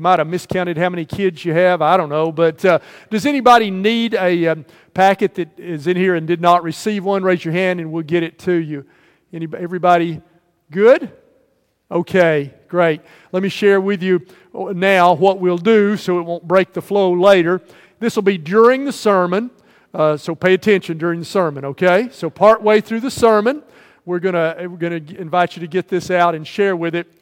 might have miscounted how many kids you have. I don't know. But uh, does anybody need a um, packet that is in here and did not receive one? Raise your hand and we'll get it to you. Anybody, everybody good? Okay, great. Let me share with you now what we'll do so it won't break the flow later. This will be during the sermon, uh, so pay attention during the sermon, okay? So, part way through the sermon, we're going we're gonna invite you to get this out and share with it.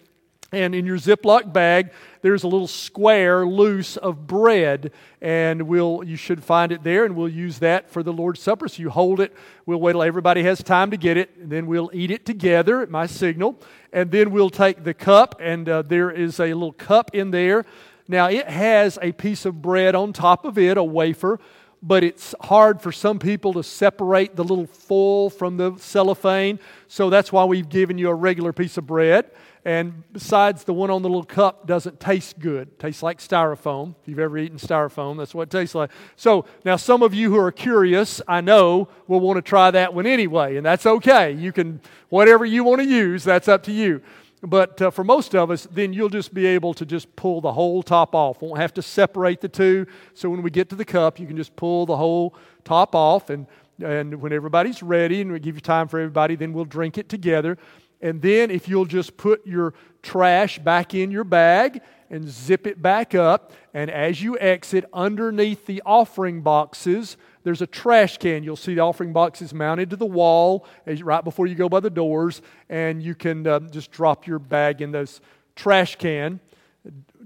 And in your Ziploc bag, there's a little square loose of bread, and we'll, you should find it there, and we'll use that for the Lord's Supper. So you hold it. We'll wait till everybody has time to get it, and then we'll eat it together at my signal. And then we'll take the cup, and uh, there is a little cup in there. Now, it has a piece of bread on top of it, a wafer, but it's hard for some people to separate the little foil from the cellophane. So that's why we've given you a regular piece of bread. And besides, the one on the little cup doesn't taste good. It tastes like styrofoam. If you've ever eaten styrofoam, that's what it tastes like. So now, some of you who are curious, I know, will want to try that one anyway, and that's okay. You can, whatever you want to use, that's up to you. But uh, for most of us, then you'll just be able to just pull the whole top off. Won't have to separate the two. So when we get to the cup, you can just pull the whole top off. And, and when everybody's ready and we give you time for everybody, then we'll drink it together. And then if you'll just put your trash back in your bag and zip it back up, and as you exit, underneath the offering boxes, there's a trash can. You'll see the offering boxes mounted to the wall right before you go by the doors, and you can uh, just drop your bag in this trash can.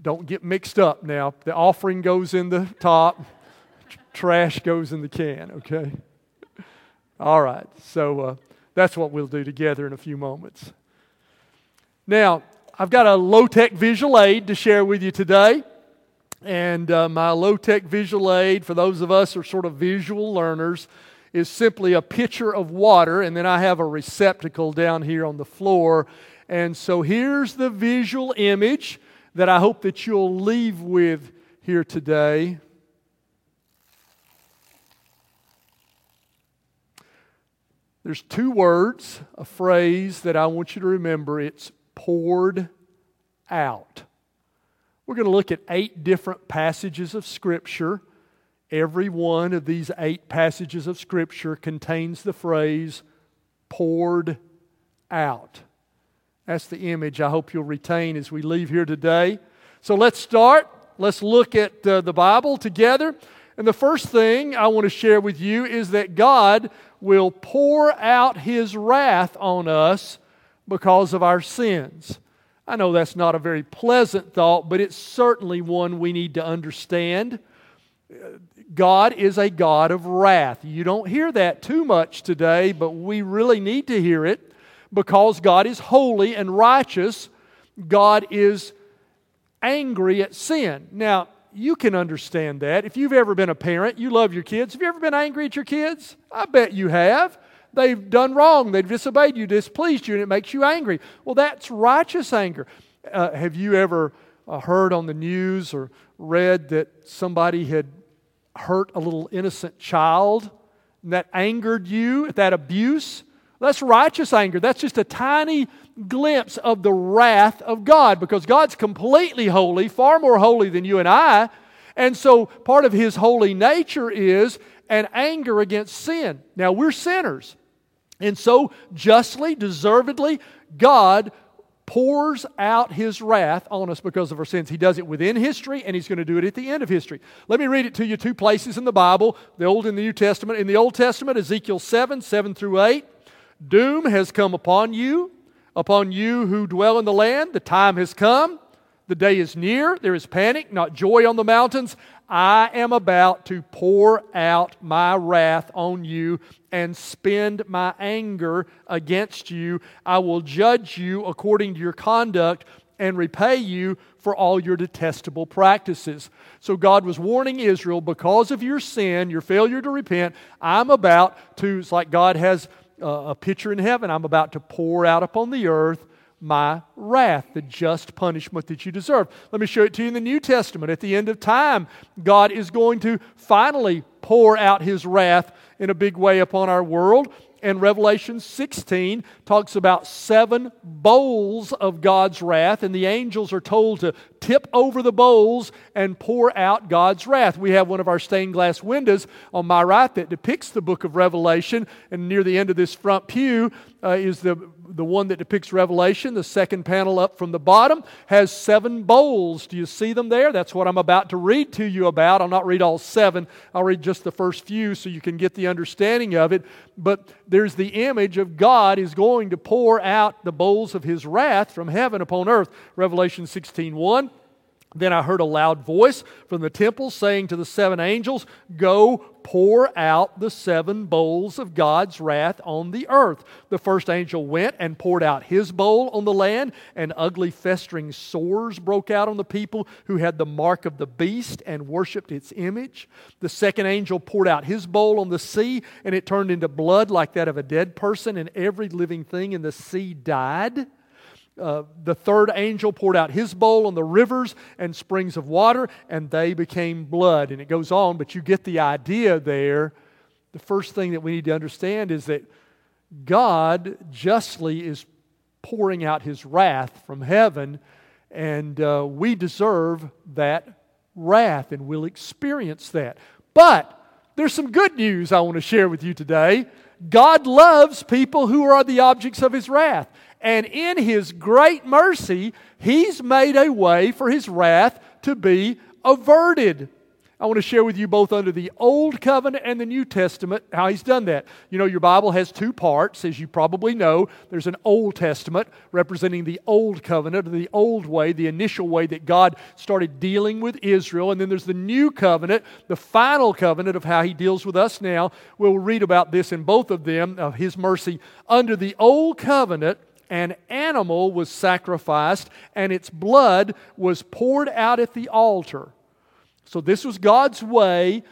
Don't get mixed up now. The offering goes in the top, trash goes in the can, okay? All right, so. Uh, that's what we'll do together in a few moments. Now, I've got a low tech visual aid to share with you today. And uh, my low tech visual aid, for those of us who are sort of visual learners, is simply a pitcher of water. And then I have a receptacle down here on the floor. And so here's the visual image that I hope that you'll leave with here today. There's two words, a phrase that I want you to remember. It's poured out. We're going to look at eight different passages of Scripture. Every one of these eight passages of Scripture contains the phrase poured out. That's the image I hope you'll retain as we leave here today. So let's start. Let's look at uh, the Bible together. And the first thing I want to share with you is that God will pour out his wrath on us because of our sins. I know that's not a very pleasant thought, but it's certainly one we need to understand. God is a God of wrath. You don't hear that too much today, but we really need to hear it because God is holy and righteous. God is angry at sin. Now, you can understand that. If you've ever been a parent, you love your kids. Have you ever been angry at your kids? I bet you have. They've done wrong, they've disobeyed you, displeased you, and it makes you angry. Well, that's righteous anger. Uh, have you ever uh, heard on the news or read that somebody had hurt a little innocent child and that angered you at that abuse? That's righteous anger. That's just a tiny glimpse of the wrath of God because God's completely holy, far more holy than you and I. And so part of his holy nature is an anger against sin. Now, we're sinners. And so, justly, deservedly, God pours out his wrath on us because of our sins. He does it within history, and he's going to do it at the end of history. Let me read it to you two places in the Bible, the Old and the New Testament. In the Old Testament, Ezekiel 7 7 through 8. Doom has come upon you, upon you who dwell in the land. The time has come. The day is near. There is panic, not joy on the mountains. I am about to pour out my wrath on you and spend my anger against you. I will judge you according to your conduct and repay you for all your detestable practices. So God was warning Israel because of your sin, your failure to repent, I'm about to, it's like God has a pitcher in heaven. I'm about to pour out upon the earth my wrath, the just punishment that you deserve. Let me show it to you in the New Testament. At the end of time, God is going to finally pour out his wrath in a big way upon our world. And Revelation 16 talks about seven bowls of God's wrath, and the angels are told to tip over the bowls and pour out God's wrath. We have one of our stained glass windows on my right that depicts the book of Revelation, and near the end of this front pew uh, is the the one that depicts Revelation, the second panel up from the bottom, has seven bowls. Do you see them there? That's what I'm about to read to you about. I'll not read all seven, I'll read just the first few so you can get the understanding of it. But there's the image of God is going to pour out the bowls of his wrath from heaven upon earth. Revelation 16 1. Then I heard a loud voice from the temple saying to the seven angels, Go pour out the seven bowls of God's wrath on the earth. The first angel went and poured out his bowl on the land, and ugly festering sores broke out on the people who had the mark of the beast and worshipped its image. The second angel poured out his bowl on the sea, and it turned into blood like that of a dead person, and every living thing in the sea died. Uh, the third angel poured out his bowl on the rivers and springs of water, and they became blood. And it goes on, but you get the idea there. The first thing that we need to understand is that God justly is pouring out his wrath from heaven, and uh, we deserve that wrath, and we'll experience that. But there's some good news I want to share with you today. God loves people who are the objects of his wrath. And in his great mercy, he's made a way for his wrath to be averted. I want to share with you both under the Old Covenant and the New Testament how he's done that. You know, your Bible has two parts, as you probably know. There's an Old Testament representing the Old Covenant, the old way, the initial way that God started dealing with Israel. And then there's the New Covenant, the final covenant of how he deals with us now. We'll read about this in both of them, of his mercy. Under the Old Covenant, an animal was sacrificed and its blood was poured out at the altar. So, this was God's way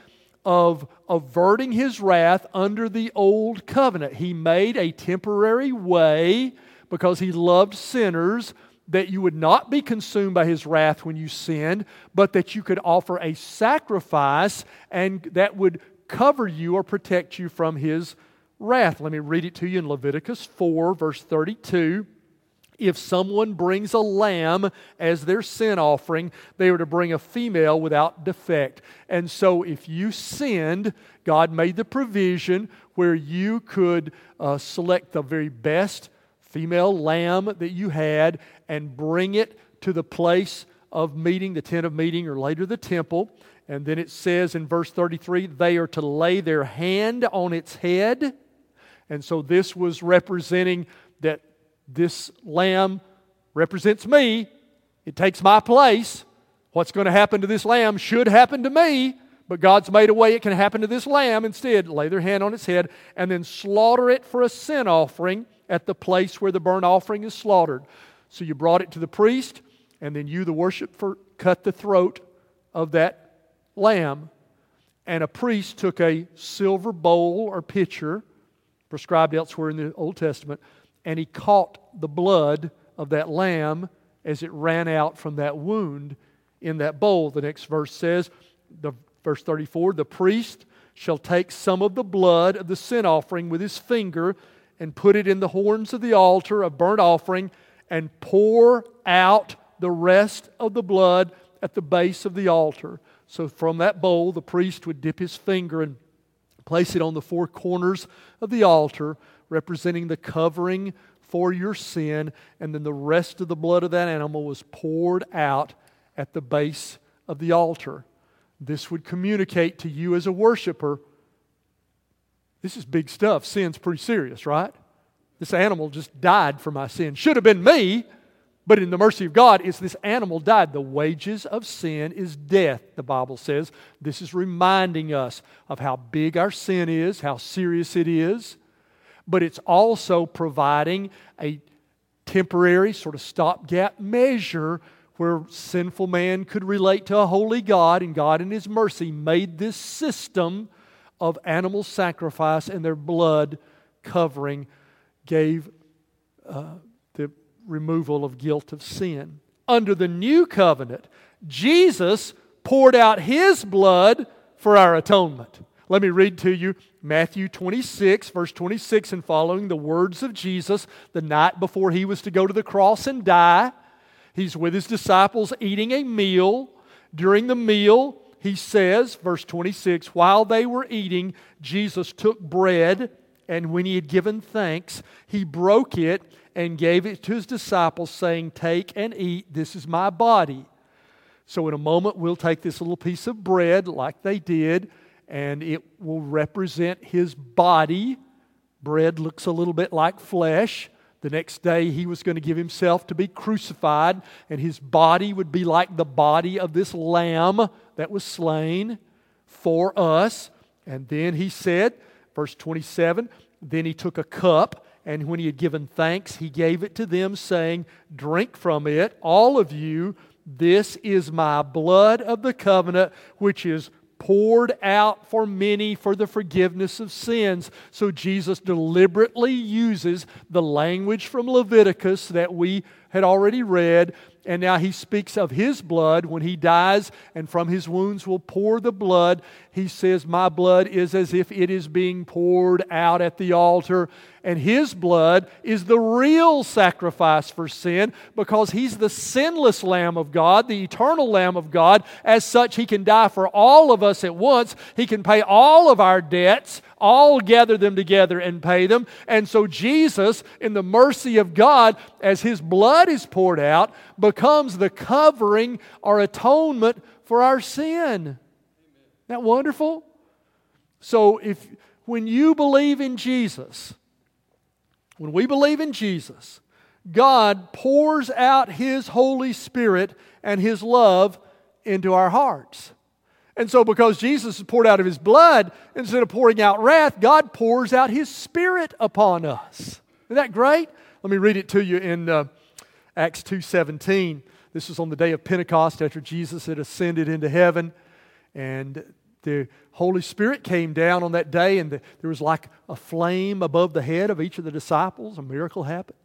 of averting his wrath under the old covenant. He made a temporary way because he loved sinners that you would not be consumed by his wrath when you sinned, but that you could offer a sacrifice and that would cover you or protect you from his wrath. Let me read it to you in Leviticus 4, verse 32. If someone brings a lamb as their sin offering, they are to bring a female without defect. And so, if you sinned, God made the provision where you could uh, select the very best female lamb that you had and bring it to the place of meeting, the tent of meeting, or later the temple. And then it says in verse 33 they are to lay their hand on its head and so this was representing that this lamb represents me. It takes my place. What's going to happen to this lamb should happen to me, but God's made a way it can happen to this lamb instead. Lay their hand on its head and then slaughter it for a sin offering at the place where the burnt offering is slaughtered. So you brought it to the priest, and then you, the worshiper, cut the throat of that lamb. And a priest took a silver bowl or pitcher prescribed elsewhere in the Old Testament, and he caught the blood of that lamb as it ran out from that wound in that bowl. The next verse says, the verse 34, the priest shall take some of the blood of the sin offering with his finger and put it in the horns of the altar of burnt offering and pour out the rest of the blood at the base of the altar. So from that bowl, the priest would dip his finger and Place it on the four corners of the altar, representing the covering for your sin, and then the rest of the blood of that animal was poured out at the base of the altar. This would communicate to you as a worshiper this is big stuff. Sin's pretty serious, right? This animal just died for my sin. Should have been me, but in the mercy of God, is this animal died. The wages of sin is death, the Bible says. This is reminding us of how big our sin is, how serious it is. But it's also providing a temporary sort of stopgap measure where sinful man could relate to a holy God, and God, in His mercy, made this system of animal sacrifice and their blood covering, gave uh, removal of guilt of sin. Under the new covenant, Jesus poured out his blood for our atonement. Let me read to you Matthew 26, verse 26, and following the words of Jesus the night before he was to go to the cross and die. He's with his disciples eating a meal. During the meal, he says, verse 26, while they were eating, Jesus took bread, and when he had given thanks, he broke it and gave it to his disciples, saying, Take and eat, this is my body. So, in a moment, we'll take this little piece of bread like they did, and it will represent his body. Bread looks a little bit like flesh. The next day, he was going to give himself to be crucified, and his body would be like the body of this lamb that was slain for us. And then he said, verse 27, then he took a cup, and when he had given thanks, he gave it to them, saying, Drink from it, all of you. This is my blood of the covenant, which is poured out for many for the forgiveness of sins. So Jesus deliberately uses the language from Leviticus that we had already read and now he speaks of his blood when he dies, and from his wounds will pour the blood. He says, My blood is as if it is being poured out at the altar. And his blood is the real sacrifice for sin because he's the sinless Lamb of God, the eternal Lamb of God. As such, he can die for all of us at once. He can pay all of our debts, all gather them together and pay them. And so, Jesus, in the mercy of God, as his blood is poured out, becomes the covering or atonement for our sin. Isn't that wonderful? So, if when you believe in Jesus, when we believe in Jesus, God pours out His Holy Spirit and His love into our hearts. And so, because Jesus poured out of His blood, instead of pouring out wrath, God pours out His Spirit upon us. Isn't that great? Let me read it to you in uh, Acts 2.17. This was on the day of Pentecost after Jesus had ascended into heaven. And the Holy Spirit came down on that day, and the, there was like a flame above the head of each of the disciples. A miracle happened.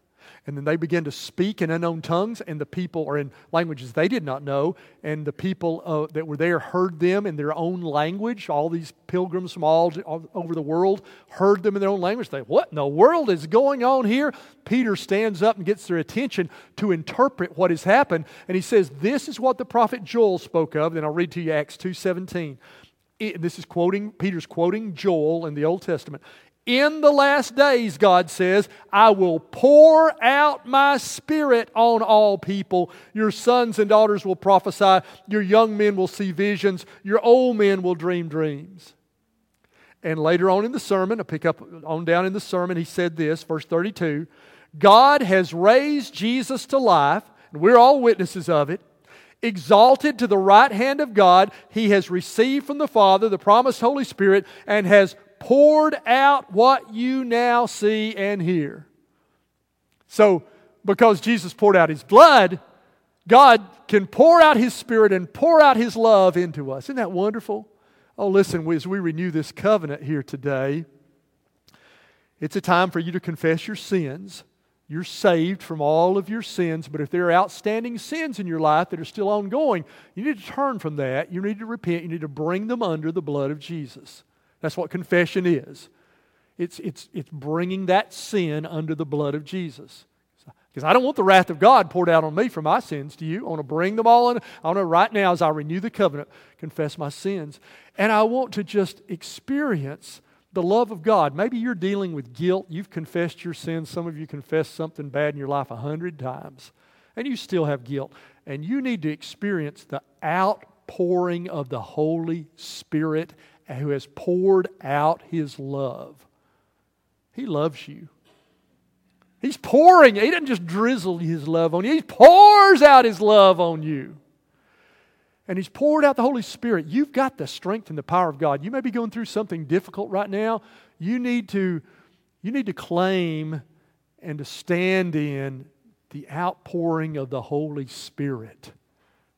And then they began to speak in unknown tongues, and the people, or in languages they did not know, and the people uh, that were there heard them in their own language. All these pilgrims from all, all over the world heard them in their own language. They, what in the world is going on here? Peter stands up and gets their attention to interpret what has happened, and he says, "This is what the prophet Joel spoke of." Then I'll read to you Acts two seventeen this is quoting, Peter's quoting Joel in the Old Testament. In the last days, God says, I will pour out my spirit on all people. Your sons and daughters will prophesy. Your young men will see visions. Your old men will dream dreams. And later on in the sermon, I pick up on down in the sermon, he said this, verse 32 God has raised Jesus to life, and we're all witnesses of it exalted to the right hand of God. He has received from the Father the promised Holy Spirit and has poured out what you now see and hear. So, because Jesus poured out his blood, God can pour out his spirit and pour out his love into us. Isn't that wonderful? Oh, listen, as we renew this covenant here today, it's a time for you to confess your sins. You're saved from all of your sins, but if there are outstanding sins in your life that are still ongoing, you need to turn from that. You need to repent. You need to bring them under the blood of Jesus. That's what confession is. It's, it's, it's bringing that sin under the blood of Jesus. Because I don't want the wrath of God poured out on me for my sins. Do you? I want to bring them all in. I want to, right now, as I renew the covenant, confess my sins. And I want to just experience the love of God. Maybe you're dealing with guilt. You've confessed your sins. Some of you confessed something bad in your life a hundred times, and you still have guilt. And you need to experience the outpouring of the Holy Spirit who has poured out His love. He loves you. He's pouring. He doesn't just drizzle His love on you, He pours out His love on you and He's poured out the Holy Spirit. You've got the strength and the power of God. You may be going through something difficult right now. You need to, you need to claim and to stand in the outpouring of the Holy Spirit.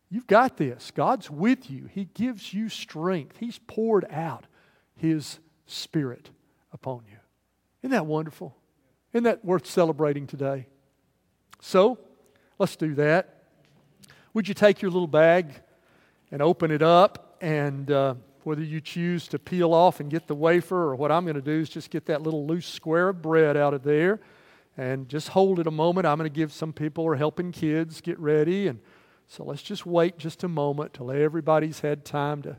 You've got this. God's with you. He gives you strength. He's poured out His Spirit upon you. Isn't that wonderful? Isn't that worth celebrating today? So, let's do that. Would you take your little bag? and open it up. And uh, whether you choose to peel off and get the wafer, or what I'm going to do is just get that little loose square of bread out of there and just hold it a moment. I'm going to give some people who are helping kids get ready. And so let's just wait just a moment till everybody's had time to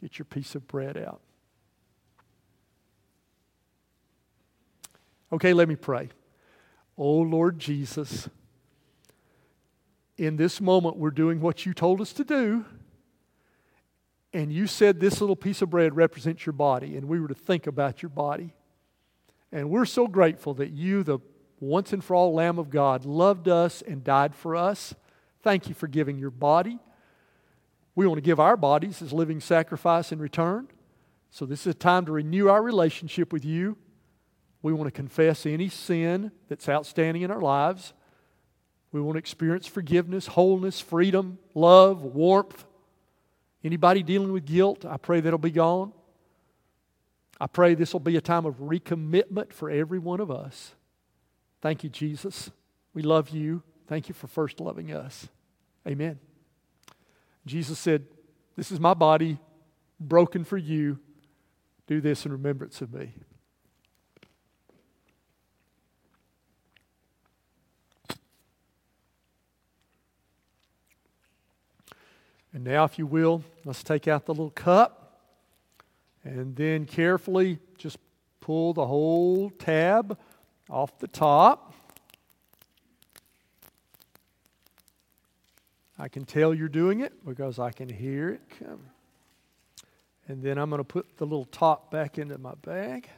get your piece of bread out. Okay, let me pray. Oh, Lord Jesus, in this moment, we're doing what you told us to do. And you said this little piece of bread represents your body, and we were to think about your body. And we're so grateful that you, the once and for all Lamb of God, loved us and died for us. Thank you for giving your body. We want to give our bodies as living sacrifice in return. So, this is a time to renew our relationship with you. We want to confess any sin that's outstanding in our lives. We want to experience forgiveness, wholeness, freedom, love, warmth. Anybody dealing with guilt, I pray that'll be gone. I pray this will be a time of recommitment for every one of us. Thank you, Jesus. We love you. Thank you for first loving us. Amen. Jesus said, This is my body broken for you. Do this in remembrance of me. And now, if you will, let's take out the little cup and then carefully just pull the whole tab off the top. I can tell you're doing it because I can hear it come. And then I'm going to put the little top back into my bag.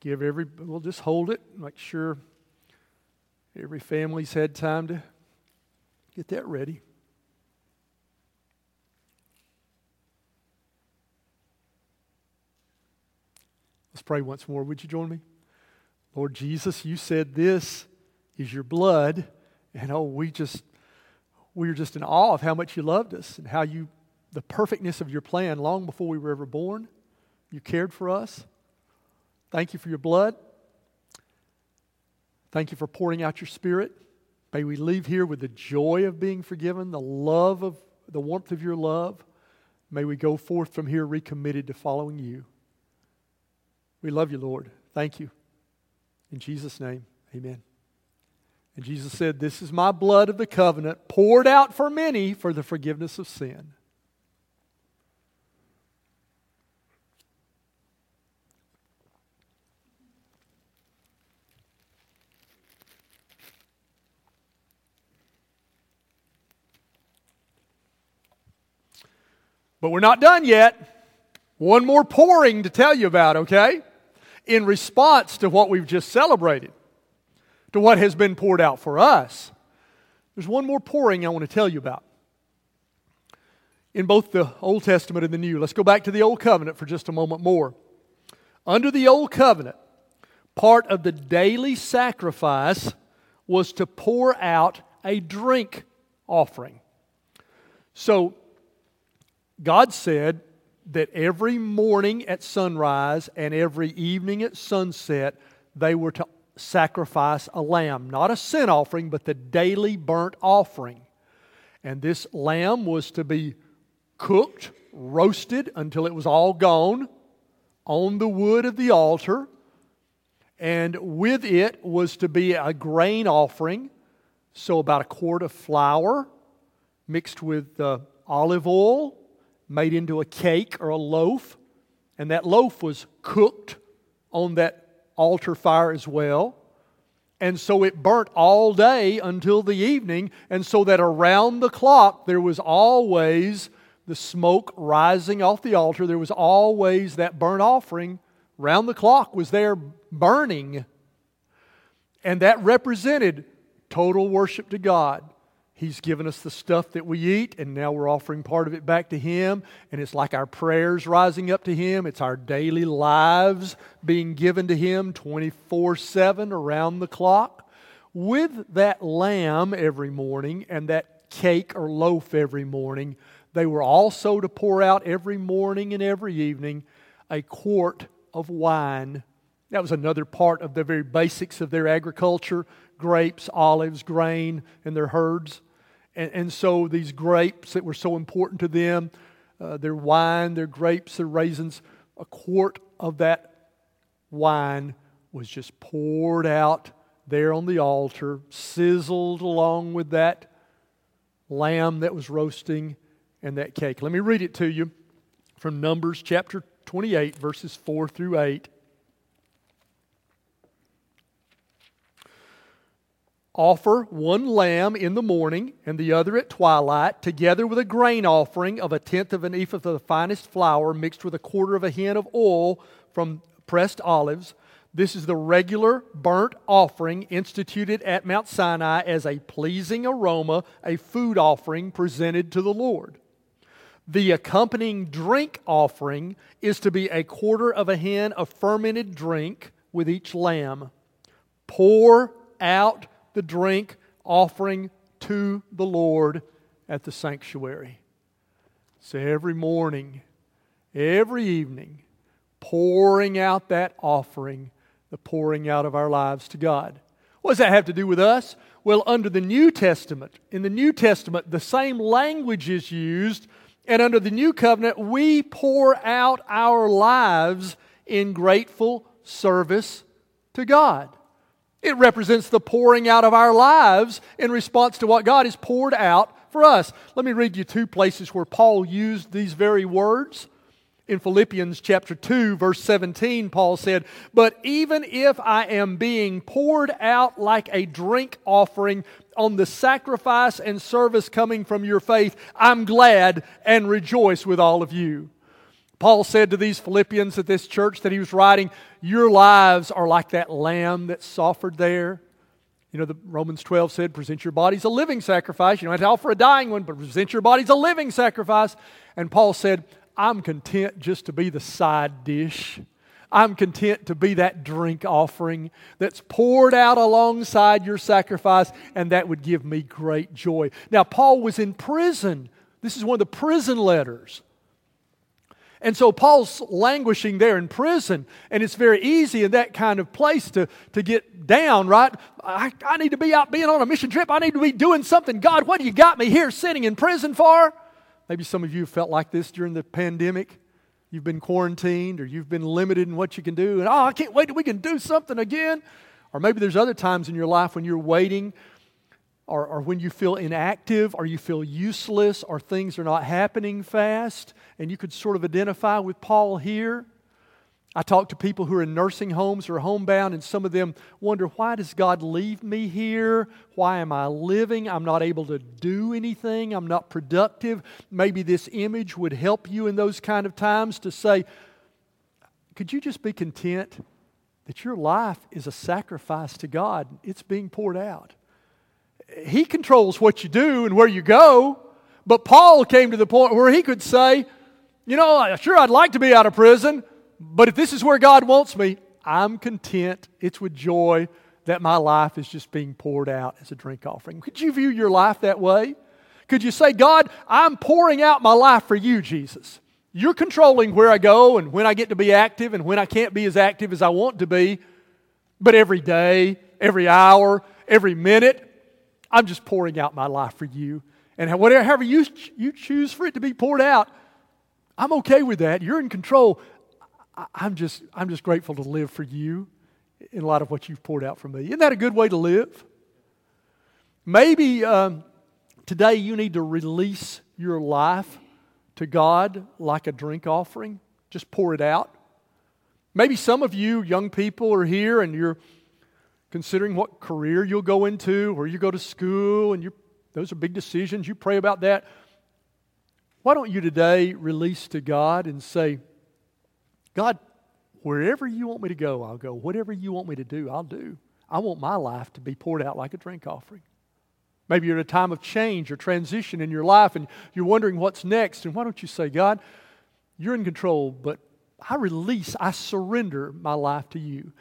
Give every, we'll just hold it, make sure every family's had time to Get that ready. Let's pray once more. Would you join me? Lord Jesus, you said this is your blood. And oh, we just, we are just in awe of how much you loved us and how you, the perfectness of your plan long before we were ever born. You cared for us. Thank you for your blood. Thank you for pouring out your spirit. May we leave here with the joy of being forgiven, the love of the warmth of your love. May we go forth from here recommitted to following you. We love you, Lord. Thank you. In Jesus' name, amen. And Jesus said, This is my blood of the covenant poured out for many for the forgiveness of sin. But we're not done yet. One more pouring to tell you about, okay? In response to what we've just celebrated, to what has been poured out for us. There's one more pouring I want to tell you about. In both the Old Testament and the New. Let's go back to the Old Covenant for just a moment more. Under the Old Covenant, part of the daily sacrifice was to pour out a drink offering. So God said that every morning at sunrise and every evening at sunset, they were to sacrifice a lamb, not a sin offering, but the daily burnt offering. And this lamb was to be cooked, roasted until it was all gone on the wood of the altar. And with it was to be a grain offering, so about a quart of flour mixed with uh, olive oil made into a cake or a loaf, and that loaf was cooked on that altar fire as well. And so it burnt all day until the evening, and so that around the clock there was always the smoke rising off the altar. There was always that burnt offering round the clock was there burning. And that represented total worship to God. He's given us the stuff that we eat, and now we're offering part of it back to Him. And it's like our prayers rising up to Him. It's our daily lives being given to Him 24 7 around the clock. With that lamb every morning and that cake or loaf every morning, they were also to pour out every morning and every evening a quart of wine. That was another part of the very basics of their agriculture grapes, olives, grain, and their herds. And, and so these grapes that were so important to them, uh, their wine, their grapes, their raisins, a quart of that wine was just poured out there on the altar, sizzled along with that lamb that was roasting and that cake. Let me read it to you from Numbers chapter 28, verses 4 through 8. Offer one lamb in the morning and the other at twilight, together with a grain offering of a tenth of an ephah of the finest flour mixed with a quarter of a hin of oil from pressed olives. This is the regular burnt offering instituted at Mount Sinai as a pleasing aroma, a food offering presented to the Lord. The accompanying drink offering is to be a quarter of a hin of fermented drink with each lamb. Pour out the drink offering to the Lord at the sanctuary. So every morning, every evening, pouring out that offering, the pouring out of our lives to God. What does that have to do with us? Well, under the New Testament, in the New Testament, the same language is used, and under the New Covenant, we pour out our lives in grateful service to God. It represents the pouring out of our lives in response to what God has poured out for us. Let me read you two places where Paul used these very words. In Philippians chapter 2, verse 17, Paul said, But even if I am being poured out like a drink offering on the sacrifice and service coming from your faith, I'm glad and rejoice with all of you. Paul said to these Philippians at this church that he was writing, Your lives are like that lamb that's offered there. You know, the Romans 12 said, Present your bodies a living sacrifice. You don't have to offer a dying one, but present your bodies a living sacrifice. And Paul said, I'm content just to be the side dish. I'm content to be that drink offering that's poured out alongside your sacrifice, and that would give me great joy. Now, Paul was in prison. This is one of the prison letters. And so Paul's languishing there in prison, and it's very easy in that kind of place to, to get down, right? I, I need to be out being on a mission trip. I need to be doing something. God, what do you got me here sitting in prison for? Maybe some of you felt like this during the pandemic. You've been quarantined or you've been limited in what you can do, and oh, I can't wait till we can do something again. Or maybe there's other times in your life when you're waiting or, or when you feel inactive or you feel useless or things are not happening fast, and you could sort of identify with Paul here. I talk to people who are in nursing homes or homebound, and some of them wonder, why does God leave me here? Why am I living? I'm not able to do anything. I'm not productive. Maybe this image would help you in those kind of times to say, could you just be content that your life is a sacrifice to God? It's being poured out. He controls what you do and where you go. But Paul came to the point where he could say, You know, sure, I'd like to be out of prison, but if this is where God wants me, I'm content. It's with joy that my life is just being poured out as a drink offering. Could you view your life that way? Could you say, God, I'm pouring out my life for you, Jesus? You're controlling where I go and when I get to be active and when I can't be as active as I want to be. But every day, every hour, every minute, I'm just pouring out my life for you. And whatever however you, you choose for it to be poured out, I'm okay with that. You're in control. I'm just, I'm just grateful to live for you in light of what you've poured out for me. Isn't that a good way to live? Maybe um, today you need to release your life to God like a drink offering. Just pour it out. Maybe some of you young people are here and you're considering what career you'll go into, where you go to school, and you, those are big decisions. You pray about that. Why don't you today release to God and say, God, wherever you want me to go, I'll go. Whatever you want me to do, I'll do. I want my life to be poured out like a drink offering. Maybe you're at a time of change or transition in your life and you're wondering what's next. And why don't you say, God, you're in control, but I release, I surrender my life to you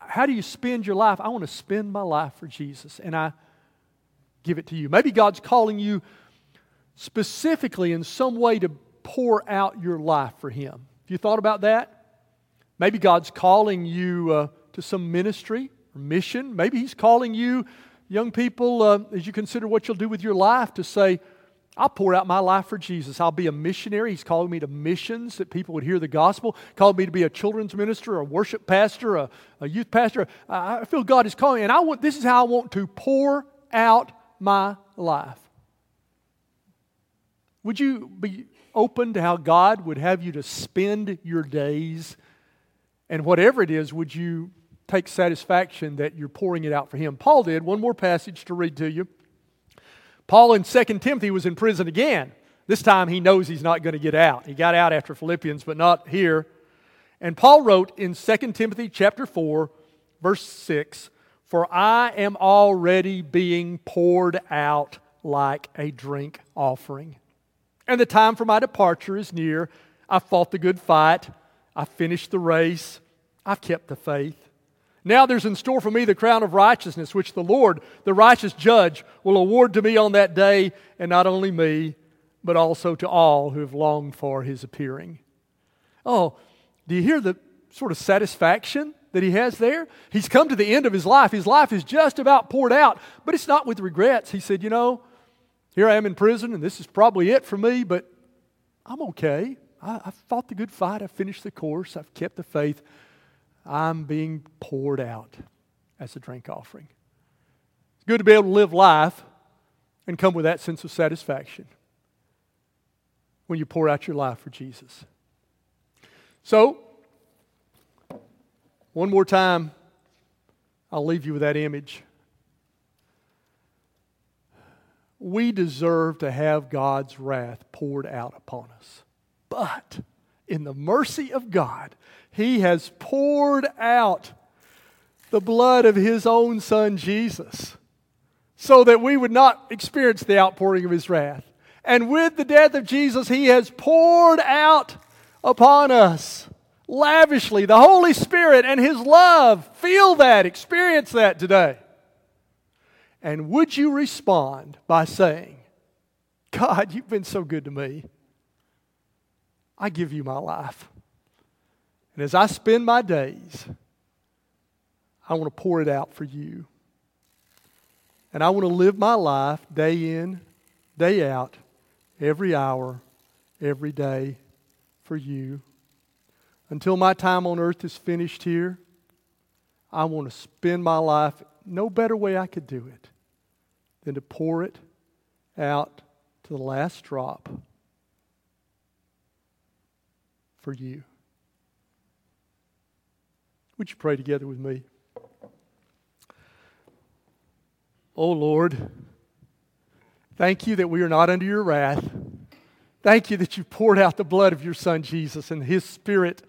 how do you spend your life? I want to spend my life for Jesus, and I give it to you. Maybe God's calling you specifically in some way to pour out your life for Him. Have you thought about that? Maybe God's calling you uh, to some ministry or mission. Maybe He's calling you young people, uh, as you consider what you'll do with your life, to say, I'll pour out my life for Jesus. I'll be a missionary. He's called me to missions that people would hear the gospel. Called me to be a children's minister, a worship pastor, a, a youth pastor. I feel God is calling me, and I want. This is how I want to pour out my life. Would you be open to how God would have you to spend your days? And whatever it is, would you take satisfaction that you're pouring it out for Him? Paul did. One more passage to read to you. Paul in 2 Timothy was in prison again. This time he knows he's not going to get out. He got out after Philippians, but not here. And Paul wrote in 2 Timothy chapter 4, verse 6, For I am already being poured out like a drink offering. And the time for my departure is near. I've fought the good fight. I've finished the race. I've kept the faith. Now there's in store for me the crown of righteousness, which the Lord, the righteous judge, will award to me on that day, and not only me, but also to all who have longed for his appearing. Oh, do you hear the sort of satisfaction that he has there? He's come to the end of his life. His life is just about poured out, but it's not with regrets. He said, You know, here I am in prison, and this is probably it for me, but I'm okay. I, have fought the good fight. I've finished the course. I've kept the faith. I'm being poured out as a drink offering. It's good to be able to live life and come with that sense of satisfaction when you pour out your life for Jesus. So, one more time, I'll leave you with that image. We deserve to have God's wrath poured out upon us. But in the mercy of God, he has poured out the blood of His own Son, Jesus, so that we would not experience the outpouring of His wrath. And with the death of Jesus, He has poured out upon us lavishly the Holy Spirit and His love. Feel that, experience that today. And would you respond by saying, God, you've been so good to me. I give you my life. And as I spend my days, I want to pour it out for you. And I want to live my life day in, day out, every hour, every day for you. Until my time on earth is finished here, I want to spend my life no better way I could do it than to pour it out to the last drop for you. Would you pray together with me? Oh Lord, thank you that we are not under your wrath. Thank you that you poured out the blood of your Son Jesus and his Spirit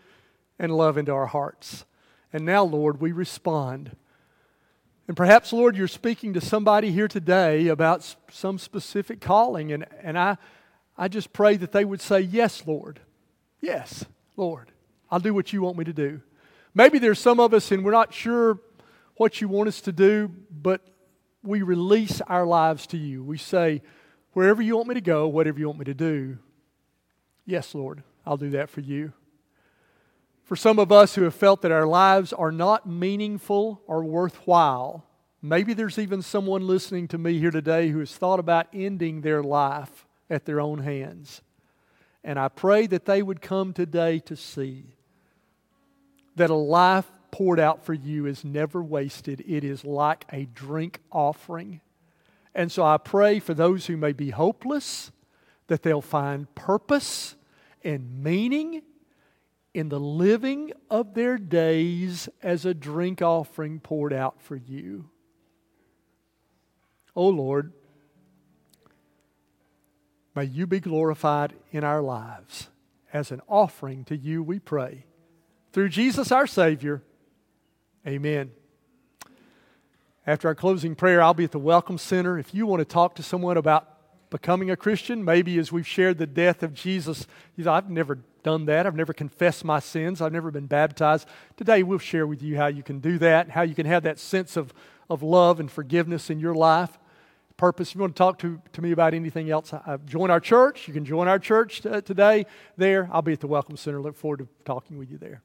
and love into our hearts. And now, Lord, we respond. And perhaps, Lord, you're speaking to somebody here today about some specific calling. And, and I, I just pray that they would say, Yes, Lord. Yes, Lord. I'll do what you want me to do. Maybe there's some of us and we're not sure what you want us to do, but we release our lives to you. We say, wherever you want me to go, whatever you want me to do, yes, Lord, I'll do that for you. For some of us who have felt that our lives are not meaningful or worthwhile, maybe there's even someone listening to me here today who has thought about ending their life at their own hands. And I pray that they would come today to see that a life poured out for you is never wasted. It is like a drink offering. And so I pray for those who may be hopeless that they'll find purpose and meaning in the living of their days as a drink offering poured out for you. Oh Lord, may you be glorified in our lives. As an offering to you, we pray. Through Jesus our Savior. Amen. After our closing prayer, I'll be at the Welcome Center. If you want to talk to someone about becoming a Christian, maybe as we've shared the death of Jesus, you know, I've never done that. I've never confessed my sins. I've never been baptized. Today, we'll share with you how you can do that, how you can have that sense of, of love and forgiveness in your life. Purpose. If you want to talk to, to me about anything else, join our church. You can join our church t- today there. I'll be at the Welcome Center. Look forward to talking with you there.